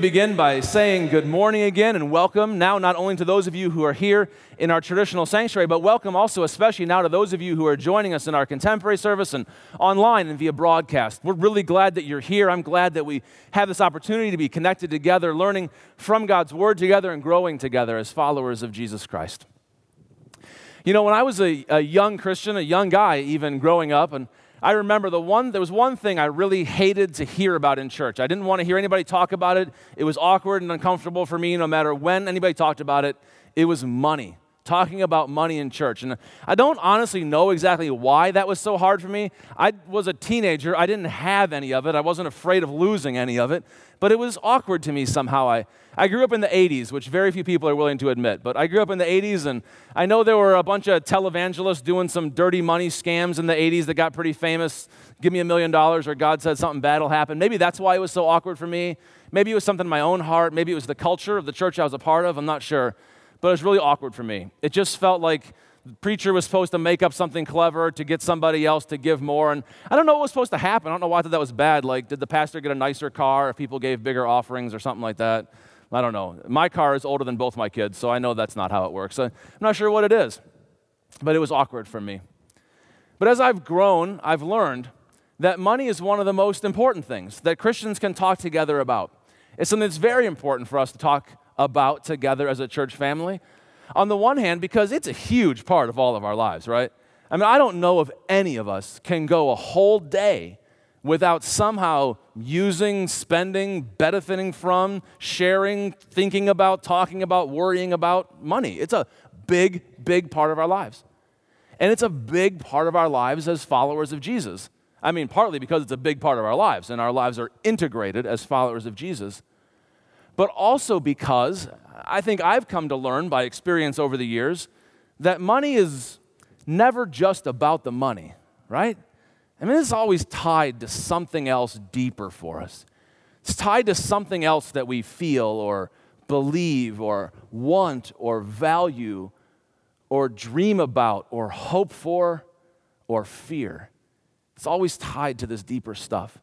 begin by saying good morning again and welcome now not only to those of you who are here in our traditional sanctuary but welcome also especially now to those of you who are joining us in our contemporary service and online and via broadcast. We're really glad that you're here. I'm glad that we have this opportunity to be connected together learning from god's word together and growing together as followers of jesus christ. You know when i was a, a young christian a young guy even growing up and I remember the one, there was one thing I really hated to hear about in church. I didn't want to hear anybody talk about it. It was awkward and uncomfortable for me no matter when anybody talked about it. It was money talking about money in church. And I don't honestly know exactly why that was so hard for me. I was a teenager, I didn't have any of it, I wasn't afraid of losing any of it, but it was awkward to me somehow. I, I grew up in the 80s, which very few people are willing to admit, but I grew up in the 80s, and I know there were a bunch of televangelists doing some dirty money scams in the 80s that got pretty famous. Give me a million dollars, or God said something bad will happen. Maybe that's why it was so awkward for me. Maybe it was something in my own heart. Maybe it was the culture of the church I was a part of. I'm not sure but it was really awkward for me. It just felt like the preacher was supposed to make up something clever to get somebody else to give more. And I don't know what was supposed to happen. I don't know why I thought that was bad. Like, did the pastor get a nicer car if people gave bigger offerings or something like that? I don't know. My car is older than both my kids, so I know that's not how it works. I'm not sure what it is, but it was awkward for me. But as I've grown, I've learned that money is one of the most important things that Christians can talk together about. It's something that's very important for us to talk about together as a church family. On the one hand, because it's a huge part of all of our lives, right? I mean, I don't know if any of us can go a whole day without somehow using, spending, benefiting from, sharing, thinking about, talking about, worrying about money. It's a big, big part of our lives. And it's a big part of our lives as followers of Jesus. I mean, partly because it's a big part of our lives, and our lives are integrated as followers of Jesus but also because I think I've come to learn by experience over the years that money is never just about the money, right? I mean, it's always tied to something else deeper for us. It's tied to something else that we feel or believe or want or value or dream about or hope for or fear. It's always tied to this deeper stuff.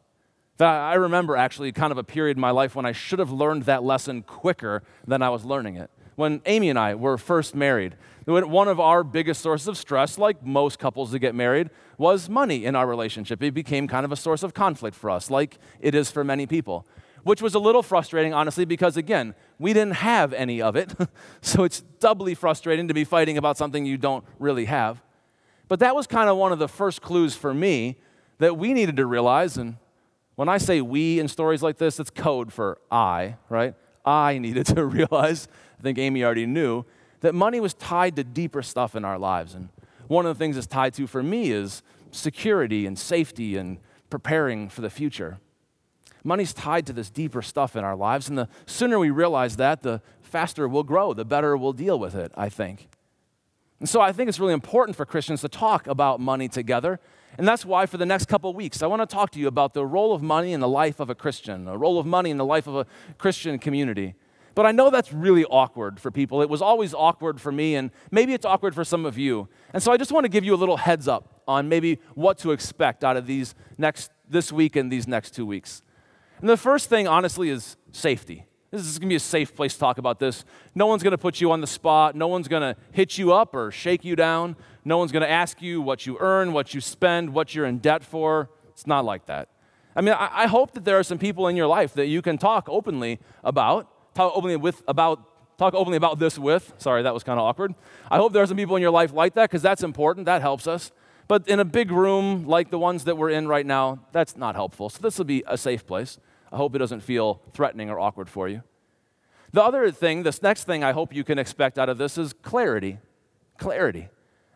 I remember actually kind of a period in my life when I should have learned that lesson quicker than I was learning it. When Amy and I were first married, one of our biggest sources of stress, like most couples that get married, was money in our relationship. It became kind of a source of conflict for us, like it is for many people, which was a little frustrating, honestly, because again, we didn't have any of it. so it's doubly frustrating to be fighting about something you don't really have. But that was kind of one of the first clues for me that we needed to realize, and when I say we in stories like this, it's code for I, right? I needed to realize, I think Amy already knew, that money was tied to deeper stuff in our lives. And one of the things it's tied to for me is security and safety and preparing for the future. Money's tied to this deeper stuff in our lives, and the sooner we realize that, the faster we'll grow, the better we'll deal with it, I think. And so I think it's really important for Christians to talk about money together and that's why, for the next couple weeks, I want to talk to you about the role of money in the life of a Christian, the role of money in the life of a Christian community. But I know that's really awkward for people. It was always awkward for me, and maybe it's awkward for some of you. And so I just want to give you a little heads up on maybe what to expect out of these next, this week and these next two weeks. And the first thing, honestly, is safety. This is going to be a safe place to talk about this. No one's going to put you on the spot. No one's going to hit you up or shake you down. No one's going to ask you what you earn, what you spend, what you're in debt for. It's not like that. I mean, I, hope that there are some people in your life that you can talk openly about, talk openly with about, talk openly about this with. Sorry, that was kind of awkward. I hope there are some people in your life like that because that's important. That helps us. But in a big room like the ones that we're in right now, that's not helpful. So this will be a safe place. I hope it doesn't feel threatening or awkward for you. The other thing, this next thing I hope you can expect out of this is clarity. Clarity.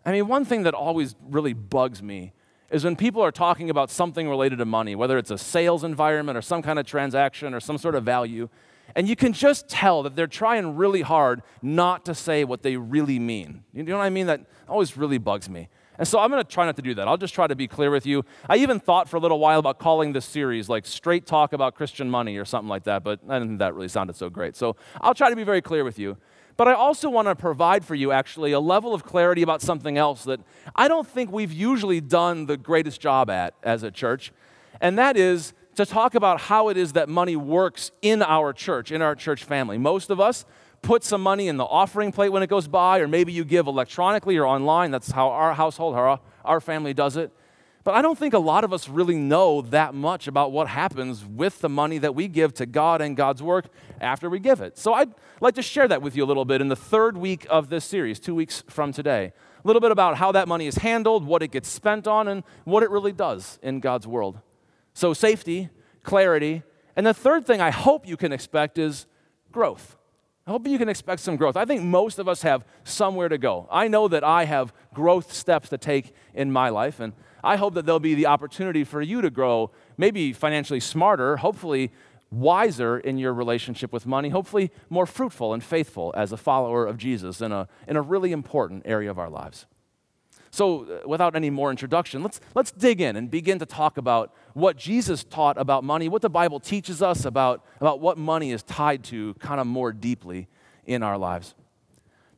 I mean, one thing that always really bugs me is when people are talking about something related to money, whether it's a sales environment or some kind of transaction or some sort of value, and you can just tell that they're trying really hard not to say what they really mean. You know what I mean? That always really bugs me. And so I'm going to try not to do that. I'll just try to be clear with you. I even thought for a little while about calling this series like Straight Talk About Christian Money or something like that, but I didn't think that really sounded so great. So I'll try to be very clear with you. But I also want to provide for you actually a level of clarity about something else that I don't think we've usually done the greatest job at as a church, and that is to talk about how it is that money works in our church, in our church family. Most of us put some money in the offering plate when it goes by, or maybe you give electronically or online. That's how our household, our, our family does it. But I don't think a lot of us really know that much about what happens with the money that we give to God and God's work after we give it. So I'd like to share that with you a little bit in the third week of this series, two weeks from today. A little bit about how that money is handled, what it gets spent on, and what it really does in God's world. So, safety, clarity, and the third thing I hope you can expect is growth. I hope you can expect some growth. I think most of us have somewhere to go. I know that I have growth steps to take in my life, and I hope that there'll be the opportunity for you to grow, maybe financially smarter, hopefully wiser in your relationship with money, hopefully more fruitful and faithful as a follower of Jesus in a, in a really important area of our lives. So, uh, without any more introduction, let's, let's dig in and begin to talk about what Jesus taught about money, what the Bible teaches us about, about what money is tied to kind of more deeply in our lives.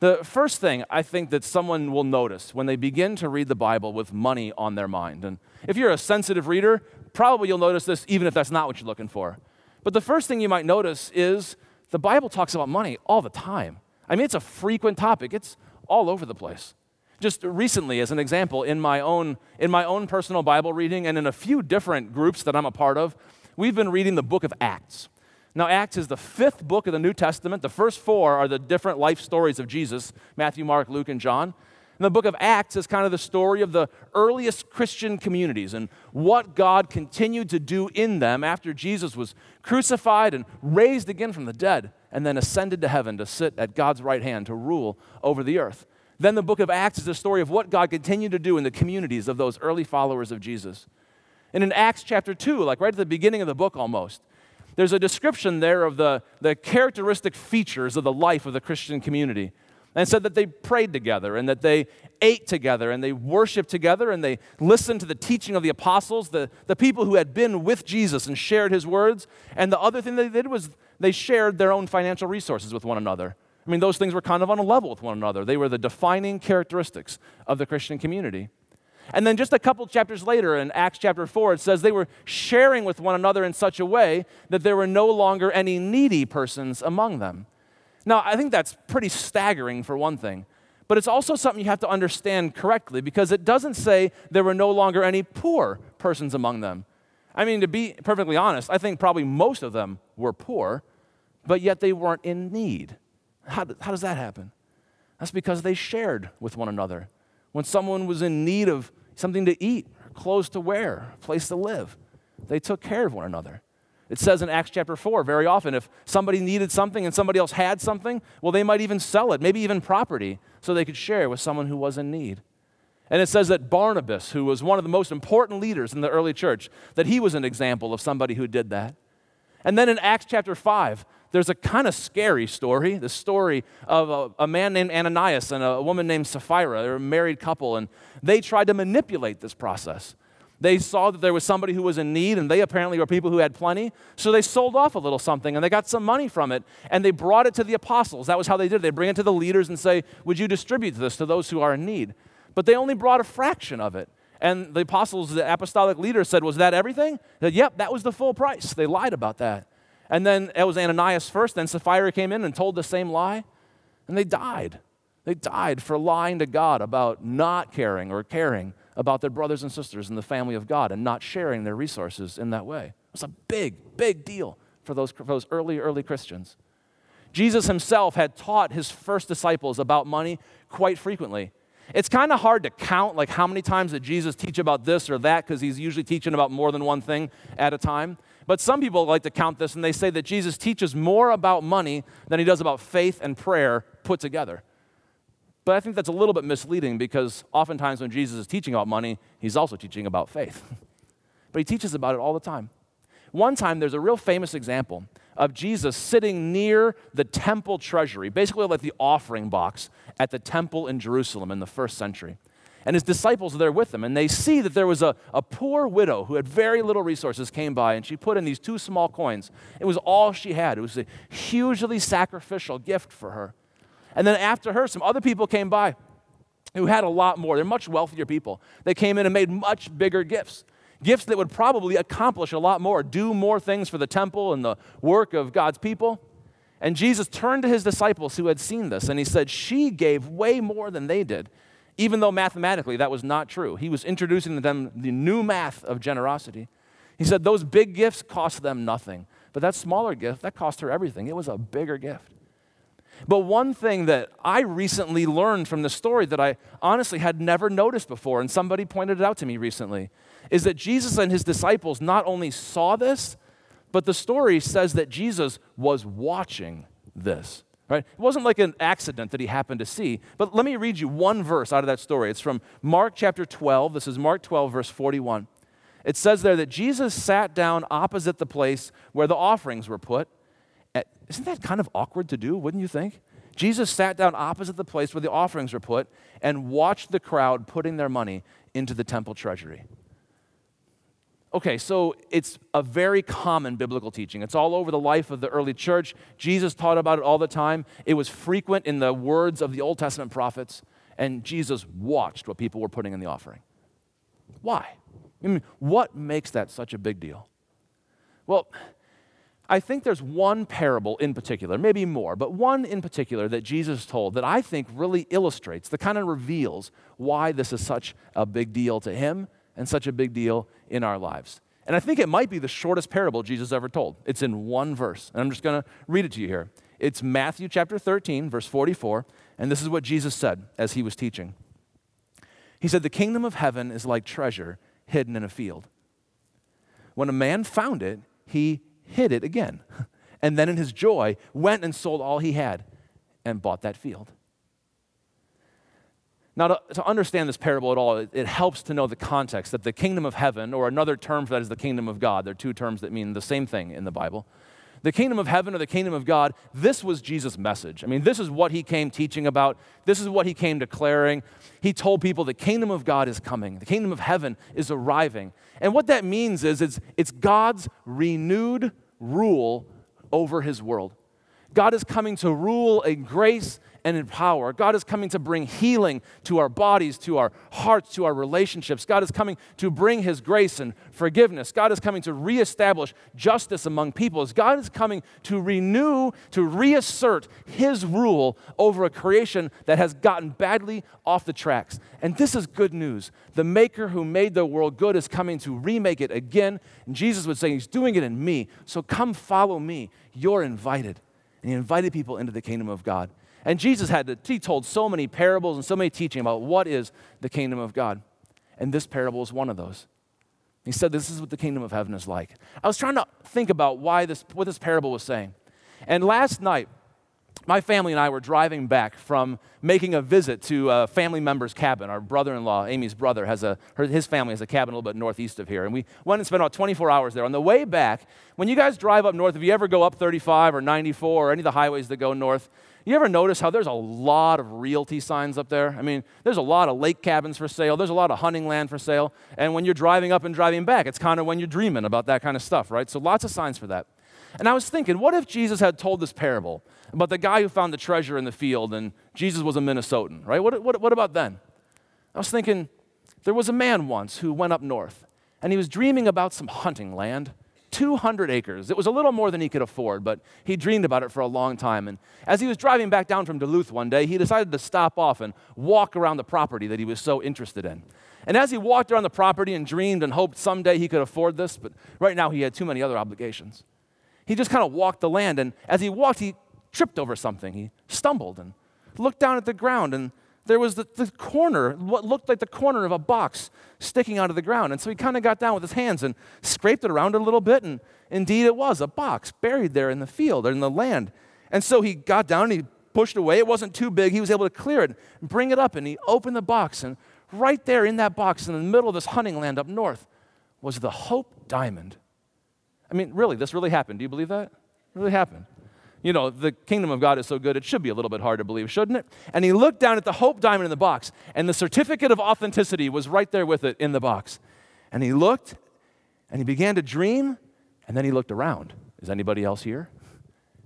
The first thing I think that someone will notice when they begin to read the Bible with money on their mind, and if you're a sensitive reader, probably you'll notice this even if that's not what you're looking for. But the first thing you might notice is the Bible talks about money all the time. I mean, it's a frequent topic, it's all over the place. Just recently, as an example, in my own, in my own personal Bible reading and in a few different groups that I'm a part of, we've been reading the book of Acts. Now, Acts is the fifth book of the New Testament. The first four are the different life stories of Jesus Matthew, Mark, Luke, and John. And the book of Acts is kind of the story of the earliest Christian communities and what God continued to do in them after Jesus was crucified and raised again from the dead and then ascended to heaven to sit at God's right hand to rule over the earth. Then the book of Acts is a story of what God continued to do in the communities of those early followers of Jesus. And in Acts chapter 2, like right at the beginning of the book almost, there's a description there of the, the characteristic features of the life of the Christian community. And said that they prayed together and that they ate together and they worshiped together and they listened to the teaching of the apostles, the, the people who had been with Jesus and shared his words. And the other thing they did was they shared their own financial resources with one another. I mean, those things were kind of on a level with one another. They were the defining characteristics of the Christian community. And then just a couple chapters later in Acts chapter 4, it says they were sharing with one another in such a way that there were no longer any needy persons among them. Now, I think that's pretty staggering for one thing, but it's also something you have to understand correctly because it doesn't say there were no longer any poor persons among them. I mean, to be perfectly honest, I think probably most of them were poor, but yet they weren't in need. How, how does that happen? That's because they shared with one another. When someone was in need of something to eat, clothes to wear, a place to live. They took care of one another. It says in Acts chapter 4 very often if somebody needed something and somebody else had something, well, they might even sell it, maybe even property, so they could share with someone who was in need. And it says that Barnabas, who was one of the most important leaders in the early church, that he was an example of somebody who did that. And then in Acts chapter 5, there's a kind of scary story the story of a, a, man named Ananias and a woman named Sapphira. They're a married couple, and they tried to manipulate this process. They saw that there was somebody who was in need, and they apparently were people who had plenty. So they sold off a little something, and they got some money from it, and they brought it to the apostles. That was how they did it. They bring it to the leaders and say, Would you distribute this to those who are in need? But they only brought a fraction of it. And the apostles, the apostolic leader said, Was that everything? Said, Yep, that was the full price. They lied about that. And then it was Ananias first, then Sapphira came in and told the same lie, and they died. They died for lying to God about not caring or caring about their brothers and sisters in the family of God and not sharing their resources in that way. It was a big, big deal for those, for those early, early Christians. Jesus himself had taught his first disciples about money quite frequently. It's kind of hard to count like how many times did Jesus teach about this or that because he's usually teaching about more than one thing at a time. But some people like to count this and they say that Jesus teaches more about money than he does about faith and prayer put together. But I think that's a little bit misleading because oftentimes when Jesus is teaching about money, he's also teaching about faith. but he teaches about it all the time. One time, there's a real famous example of Jesus sitting near the temple treasury, basically like the offering box at the temple in Jerusalem in the first century and his disciples are there with him. And they see that there was a, a poor widow who had very little resources came by, and she put in these two small coins. It was all she had. It was a hugely sacrificial gift for her. And then after her, some other people came by who had a lot more. They're much wealthier people. They came in and made much bigger gifts. Gifts that would probably accomplish a lot more, do more things for the temple and the work of God's people. And Jesus turned to his disciples who had seen this and he said, She gave way more than they did, even though mathematically that was not true. He was introducing to them the new math of generosity. He said, Those big gifts cost them nothing, but that smaller gift, that cost her everything. It was a bigger gift. But one thing that I recently learned from the story that I honestly had never noticed before, and somebody pointed it out to me recently, is that Jesus and his disciples not only saw this, but the story says that Jesus was watching this. Right? It wasn't like an accident that he happened to see. But let me read you one verse out of that story. It's from Mark chapter 12. This is Mark 12, verse 41. It says there that Jesus sat down opposite the place where the offerings were put. Eh, isn't that kind of awkward to do, wouldn't you think? Jesus sat down opposite the place where the offerings were put and watched the crowd putting their money into the temple treasury. Okay, so it's a very common biblical teaching. It's all over the life of the early church. Jesus taught about it all the time. It was frequent in the words of the Old Testament prophets, and Jesus watched what people were putting in the offering. Why? I mean, what makes that such a big deal? Well, I think there's one parable in particular, maybe more, but one in particular that Jesus told that I think really illustrates, that kind of reveals why this is such a big deal to him and such a big deal in our lives. And I think it might be the shortest parable Jesus ever told. It's in one verse. And I'm just going to read it to you here. It's Matthew chapter 13, verse 44. And this is what Jesus said as he was teaching. He said, The kingdom of heaven is like treasure hidden in a field. When a man found it, he hid it again. And then in his joy, went and sold all he had and bought that field. Now, to, to, understand this parable at all, it, it, helps to know the context that the kingdom of heaven, or another term for that is the kingdom of God, they're two terms that mean the same thing in the Bible. The kingdom of heaven or the kingdom of God, this was Jesus' message. I mean, this is what he came teaching about. This is what he came declaring. He told people the kingdom of God is coming, the kingdom of heaven is arriving. And what that means is it's, it's God's renewed rule over his world. God is coming to rule in grace and in power. God is coming to bring healing to our bodies, to our hearts, to our relationships. God is coming to bring His grace and forgiveness. God is coming to reestablish justice among peoples. God is coming to renew, to reassert His rule over a creation that has gotten badly off the tracks. And this is good news. The Maker who made the world good is coming to remake it again. And Jesus would say, He's doing it in me. So come follow me. You're invited. And He invited people into the kingdom of God. And Jesus had to, he told so many parables and so many teaching about what is the kingdom of God. And this parable is one of those. He said, This is what the kingdom of heaven is like. I was trying to think about why this, what this parable was saying. And last night, my family and I were driving back from making a visit to a family member's cabin. Our brother in law, Amy's brother, has a, her, his family has a cabin a little bit northeast of here. And we went and spent about 24 hours there. On the way back, when you guys drive up north, if you ever go up 35 or 94 or any of the highways that go north, you ever notice how there's a lot of realty signs up there? I mean, there's a lot of lake cabins for sale, there's a lot of hunting land for sale. And when you're driving up and driving back, it's kind of when you're dreaming about that kind of stuff, right? So lots of signs for that. And I was thinking, what if Jesus had told this parable about the guy who found the treasure in the field and Jesus was a Minnesotan, right? What, what, what about then? I was thinking, there was a man once who went up north and he was dreaming about some hunting land 200 acres. It was a little more than he could afford, but he dreamed about it for a long time. And as he was driving back down from Duluth one day, he decided to stop off and walk around the property that he was so interested in. And as he walked around the property and dreamed and hoped someday he could afford this, but right now he had too many other obligations, he just kind of walked the land. And as he walked, he tripped over something. He stumbled and looked down at the ground and there was the, the, corner, what looked like the corner of a box sticking out of the ground. And so he kind of got down with his hands and scraped it around a little bit. And indeed, it was a box buried there in the field or in the land. And so he got down and he pushed away. It wasn't too big. He was able to clear it and bring it up. And he opened the box. And right there in that box, in the middle of this hunting land up north, was the Hope Diamond. I mean, really, this really happened. Do you believe that? It really happened you know, the kingdom of God is so good, it should be a little bit hard to believe, shouldn't it? And he looked down at the hope diamond in the box, and the certificate of authenticity was right there with it in the box. And he looked, and he began to dream, and then he looked around. Is anybody else here?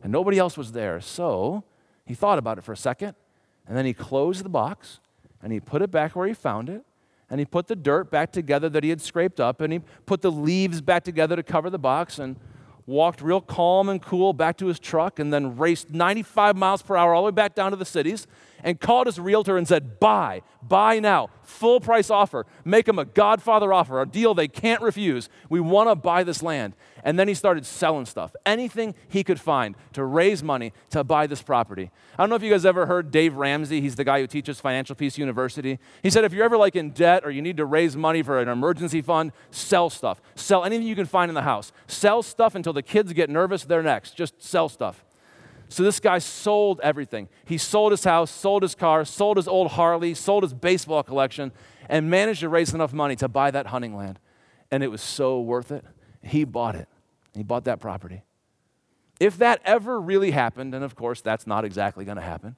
And nobody else was there. So he thought about it for a second, and then he closed the box, and he put it back where he found it, and he put the dirt back together that he had scraped up, and he put the leaves back together to cover the box, and walked real calm and cool back to his truck, and then raced 95 miles per hour all the way back down to the cities and called his realtor and said, Buy, buy now, full price offer. Make him a Godfather offer, a deal they can't refuse. We want to buy this land. And then he started selling stuff, anything he could find to raise money to buy this property. I don't know if you guys ever heard Dave Ramsey. He's the guy who teaches Financial Peace University. He said, if you're ever like in debt or you need to raise money for an emergency fund, sell stuff. Sell anything you can find in the house. Sell stuff until the kids get nervous, they're next. Just sell stuff. So this guy sold everything. He sold his house, sold his car, sold his old Harley, sold his baseball collection, and managed to raise enough money to buy that hunting land. And it was so worth it. He bought it. He bought that property. If that ever really happened, and of course that's not exactly going to happen,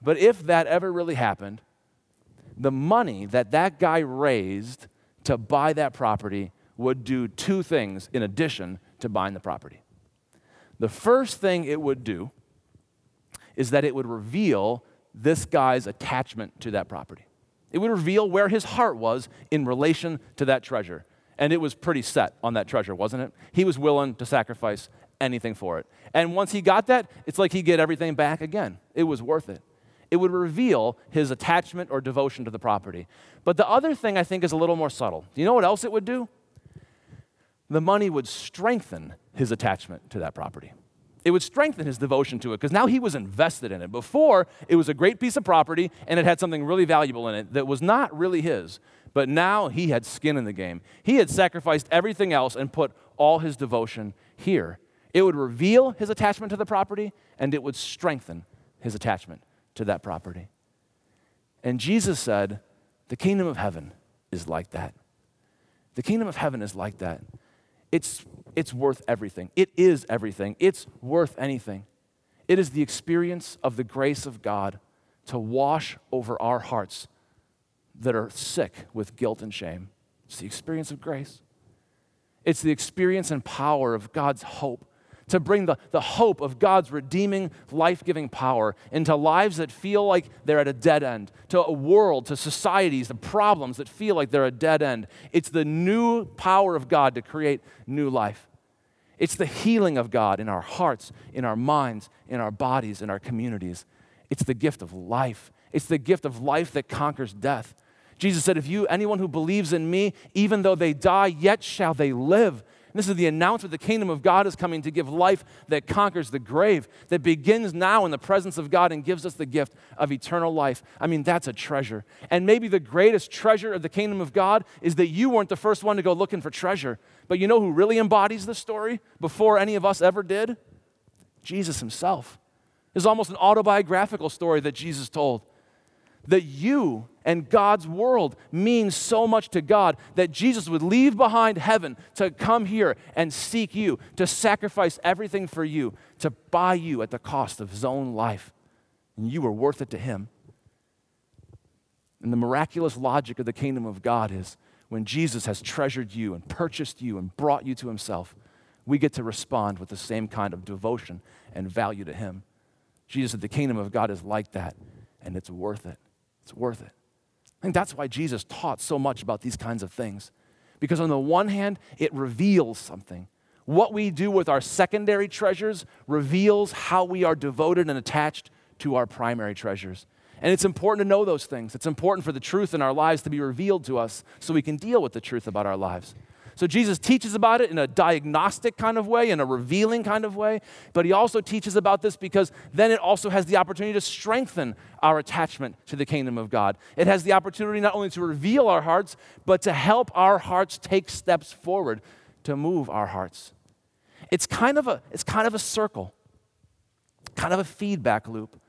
but if that ever really happened, the money that that guy raised to buy that property would do two things in addition to buying the property. The first thing it would do is that it would reveal this guy's attachment to that property. It would reveal where his heart was in relation to that treasure. And it was pretty set on that treasure, wasn't it? He was willing to sacrifice anything for it. And once he got that, it's like he'd get everything back again. It was worth it. It would reveal his attachment or devotion to the property. But the other thing I think is a little more subtle. Do you know what else it would do? The money would strengthen his attachment to that property it would strengthen his devotion to it because now he was invested in it. Before, it was a great piece of property and it had something really valuable in it that was not really his. But now he had skin in the game. He had sacrificed everything else and put all his devotion here. It would reveal his attachment to the property and it would strengthen his attachment to that property. And Jesus said, The kingdom of heaven is like that. The kingdom of heaven is like that it's, it's worth everything. It is everything. It's worth anything. It is the experience of the grace of God to wash over our hearts that are sick with guilt and shame. It's the experience of grace. It's the experience and power of God's hope to bring the, the hope of God's redeeming, life giving power into lives that feel like they're at a dead end, to a world, to societies, to problems that feel like they're a dead end. It's the new power of God to create new life. It's the healing of God in our hearts, in our minds, in our bodies, in our communities. It's the gift of life. It's the gift of life that conquers death. Jesus said, If you, anyone who believes in me, even though they die, yet shall they live. This is the announcement the kingdom of God is coming to give life that conquers the grave, that begins now in the presence of God and gives us the gift of eternal life. I mean, that's a treasure. And maybe the greatest treasure of the kingdom of God is that you weren't the first one to go looking for treasure. But you know who really embodies the story before any of us ever did? Jesus himself. It's almost an autobiographical story that Jesus told that you and God's world means so much to God that Jesus would leave behind heaven to come here and seek you, to sacrifice everything for you, to buy you at the cost of his own life. And you were worth it to him. And the miraculous logic of the kingdom of God is when Jesus has treasured you and purchased you and brought you to himself, we get to respond with the same kind of devotion and value to him. Jesus said the kingdom of God is like that, and it's worth it. It's worth it. I think that's why Jesus taught so much about these kinds of things. Because on the one hand, it reveals something. What we do with our secondary treasures reveals how we are devoted and attached to our primary treasures. And it's important to know those things. It's important for the truth in our lives to be revealed to us so we can deal with the truth about our lives. So Jesus teaches about it in a diagnostic kind of way, in a revealing kind of way, but he also teaches about this because then it also has the opportunity to strengthen our attachment to the kingdom of God. It has the opportunity not only to reveal our hearts, but to help our hearts take steps forward to move our hearts. It's kind of a, it's kind of a circle, kind of a feedback loop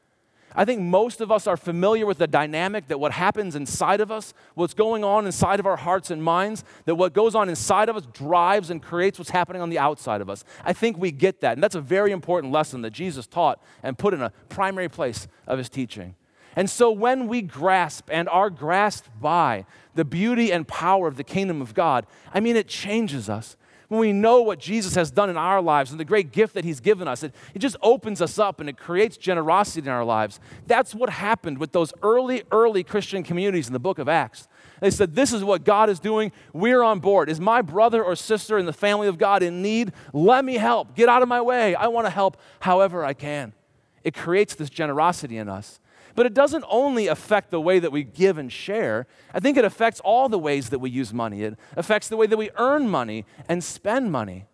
I think most of us are familiar with the dynamic that what happens inside of us, what's going on inside of our hearts and minds, that what goes on inside of us drives and creates what's happening on the outside of us. I think we get that. And that's a very important lesson that Jesus taught and put in a primary place of his teaching. And so when we grasp and are grasped by the beauty and power of the kingdom of God, I mean, it changes us when we know what Jesus has done in our lives and the great gift that He's given us, it, it just opens us up and it creates generosity in our lives. That's what happened with those early, early Christian communities in the book of Acts. They said, This is what God is doing. We're on board. Is my brother or sister in the family of God in need? Let me help. Get out of my way. I want to help however I can. It creates this generosity in us. But it doesn't only affect the way that we give and share, I think it affects all the ways that we use money. It affects the way that we earn money and spend money.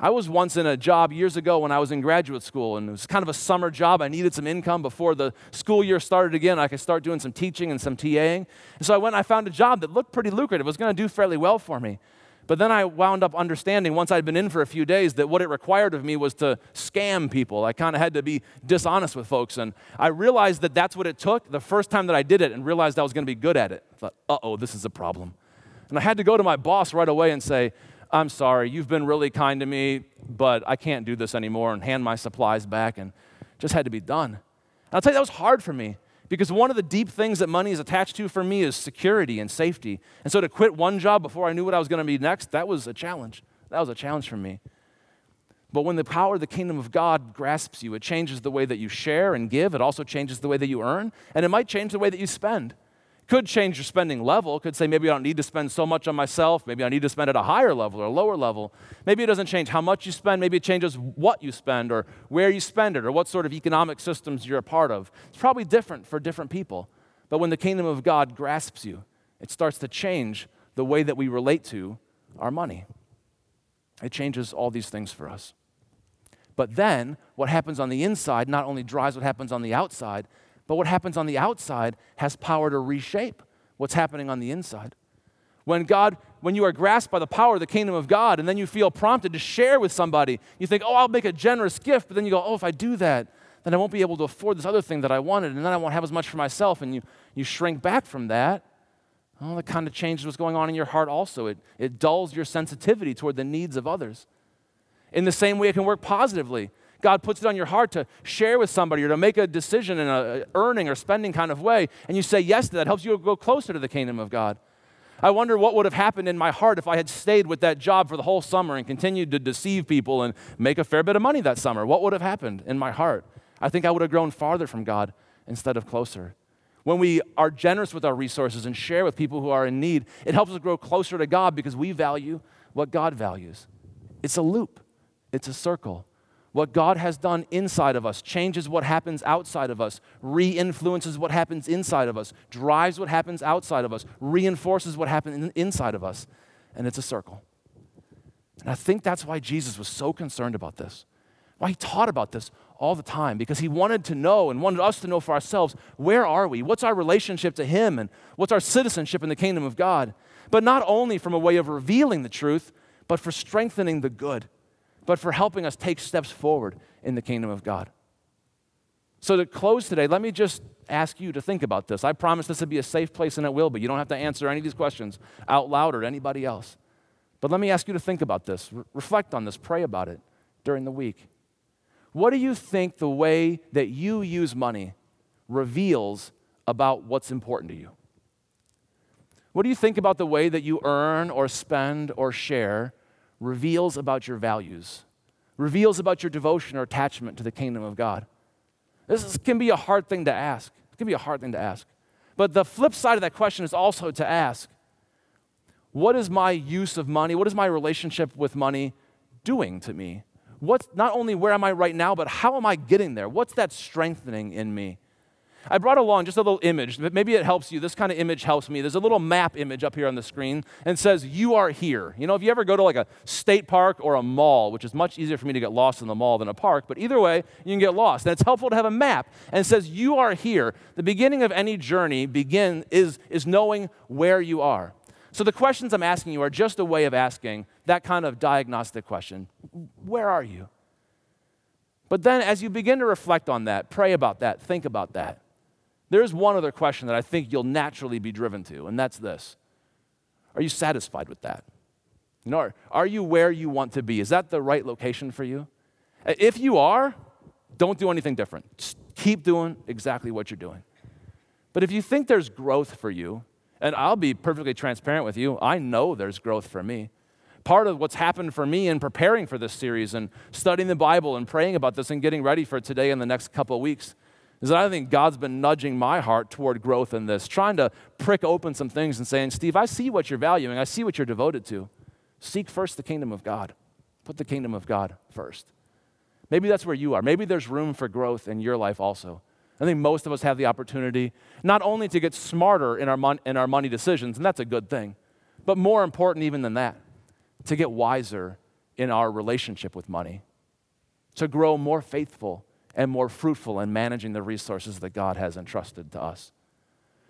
I was once in a job years ago when I was in graduate school, and it was kind of a summer job. I needed some income before the school year started again. I could start doing some teaching and some TAing. And so I went and I found a job that looked pretty lucrative. It was going to do fairly well for me. But then I wound up understanding, once I'd been in for a few days, that what it required of me was to scam people. I kind of had to be dishonest with folks. And I realized that that's what it took the first time that I did it and realized I was going to be good at it. I thought, uh oh, this is a problem. And I had to go to my boss right away and say, I'm sorry, you've been really kind to me, but I can't do this anymore and hand my supplies back and just had to be done. And I'll tell you, that was hard for me because one of the deep things that money is attached to for me is security and safety. And so to quit one job before I knew what I was going to be next, that was a challenge. That was a challenge for me. But when the power of the kingdom of God grasps you, it changes the way that you share and give. It also changes the way that you earn, and it might change the way that you spend. Could change your spending level. Could say maybe I don't need to spend so much on myself. Maybe I need to spend at a higher level or a lower level. Maybe it doesn't change how much you spend. Maybe it changes what you spend or where you spend it or what sort of economic systems you're a part of. It's probably different for different people. But when the kingdom of God grasps you, it starts to change the way that we relate to our money. It changes all these things for us. But then, what happens on the inside not only drives what happens on the outside, but what happens on the outside has power to reshape what's happening on the inside. When God, when you are grasped by the power of the kingdom of God, and then you feel prompted to share with somebody, you think, oh, I'll make a generous gift, but then you go, oh, if I do that, then I won't be able to afford this other thing that I wanted, and then I won't have as much for myself, and you, you shrink back from that. Well, that kind of changes what's going on in your heart also. It, it dulls your sensitivity toward the needs of others. In the same way, it can work positively. God puts it on your heart to share with somebody or to make a decision in a earning or spending kind of way, and you say yes to that, helps you go closer to the kingdom of God. I wonder what would have happened in my heart if I had stayed with that job for the whole summer and continued to deceive people and make a fair bit of money that summer. What would have happened in my heart? I think I would have grown farther from God instead of closer. When we are generous with our resources and share with people who are in need, it helps us grow closer to God because we value what God values. It's a loop, it's a circle. What God has done inside of us changes what happens outside of us, re influences what happens inside of us, drives what happens outside of us, reinforces what happens inside of us. And it's a circle. And I think that's why Jesus was so concerned about this, why he taught about this all the time, because he wanted to know and wanted us to know for ourselves where are we? What's our relationship to him? And what's our citizenship in the kingdom of God? But not only from a way of revealing the truth, but for strengthening the good but for helping us take steps forward in the kingdom of God. So, to close today, let me just ask you to think about this. I promise this will be a safe place, and it will be. You don't have to answer any of these questions out loud or to anybody else. But let me ask you to think about this, Re- reflect on this, pray about it during the week. What do you think the way that you use money reveals about what's important to you? What do you think about the way that you earn or spend or share reveals about your values, reveals about your devotion or attachment to the kingdom of God? This is, can be a hard thing to ask. It can be a hard thing to ask. But the flip side of that question is also to ask what is my use of money? What is my relationship with money doing to me? What's not only where am I right now, but how am I getting there? What's that strengthening in me? I brought along just a little image. But maybe it helps you. This kind of image helps me. There's a little map image up here on the screen and says, You are here. You know, if you ever go to like a state park or a mall, which is much easier for me to get lost in the mall than a park, but either way, you can get lost. And it's helpful to have a map and says, You are here. The beginning of any journey begin, is, is knowing where you are. So the questions I'm asking you are just a way of asking that kind of diagnostic question Where are you? But then as you begin to reflect on that, pray about that, think about that there's one other question that I think you'll naturally be driven to, and that's this Are you satisfied with that? You know, are, are you where you want to be? Is that the right location for you? Uh, if you are, don't do anything different. Just keep doing exactly what you're doing. But if you think there's growth for you, and I'll be perfectly transparent with you, I know there's growth for me. Part of what's happened for me in preparing for this series and studying the Bible and praying about this and getting ready for today and the next couple of weeks is that I think God's been nudging my heart toward growth in this, trying to prick open some things and saying, Steve, I see what you're valuing, I see what you're devoted to. Seek first the kingdom of God. Put the kingdom of God first. Maybe that's where you are. Maybe there's room for growth in your life also. I think most of us have the opportunity not only to get smarter in our, mon- in our money decisions, and that's a good thing, but more important even than that, to get wiser in our relationship with money, to grow more faithful and more fruitful in managing the resources that God has entrusted to us.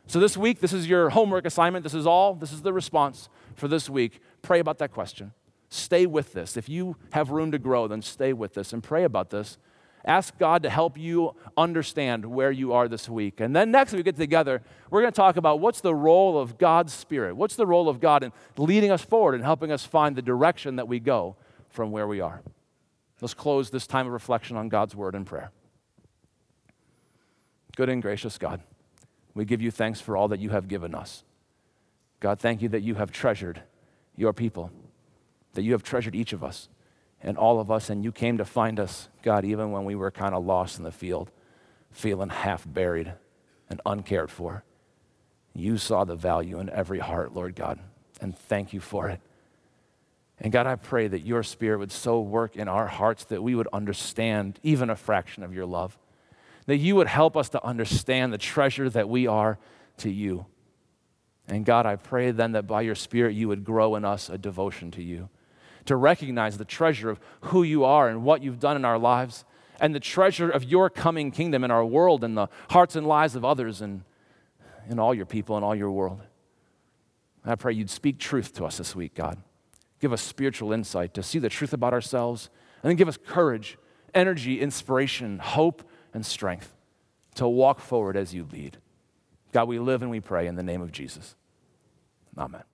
So, this week, this is your homework assignment. This is all, this is the response for this week. Pray about that question. Stay with this. If you have room to grow, then stay with this and pray about this. Ask God to help you understand where you are this week. And then next, we get together, we're going to talk about what's the role of God's Spirit? What's the role of God in leading us forward and helping us find the direction that we go from where we are? Let's close this time of reflection on God's word and prayer. Good and gracious God, we give you thanks for all that you have given us. God, thank you that you have treasured your people, that you have treasured each of us and all of us, and you came to find us, God, even when we were kind of lost in the field, feeling half buried and uncared for. You saw the value in every heart, Lord God, and thank you for it. And God, I pray that your spirit would so work in our hearts that we would understand even a fraction of your love. That you would help us to understand the treasure that we are to you. And God, I pray then that by your spirit you would grow in us a devotion to you, to recognize the treasure of who you are and what you've done in our lives, and the treasure of your coming kingdom in our world and the hearts and lives of others and in all your people and all your world. I pray you'd speak truth to us this week, God give us spiritual insight to see the truth about ourselves, and then give us courage, energy, inspiration, hope, and strength to walk forward as you lead. God, we live and we pray in the name of Jesus. Amen.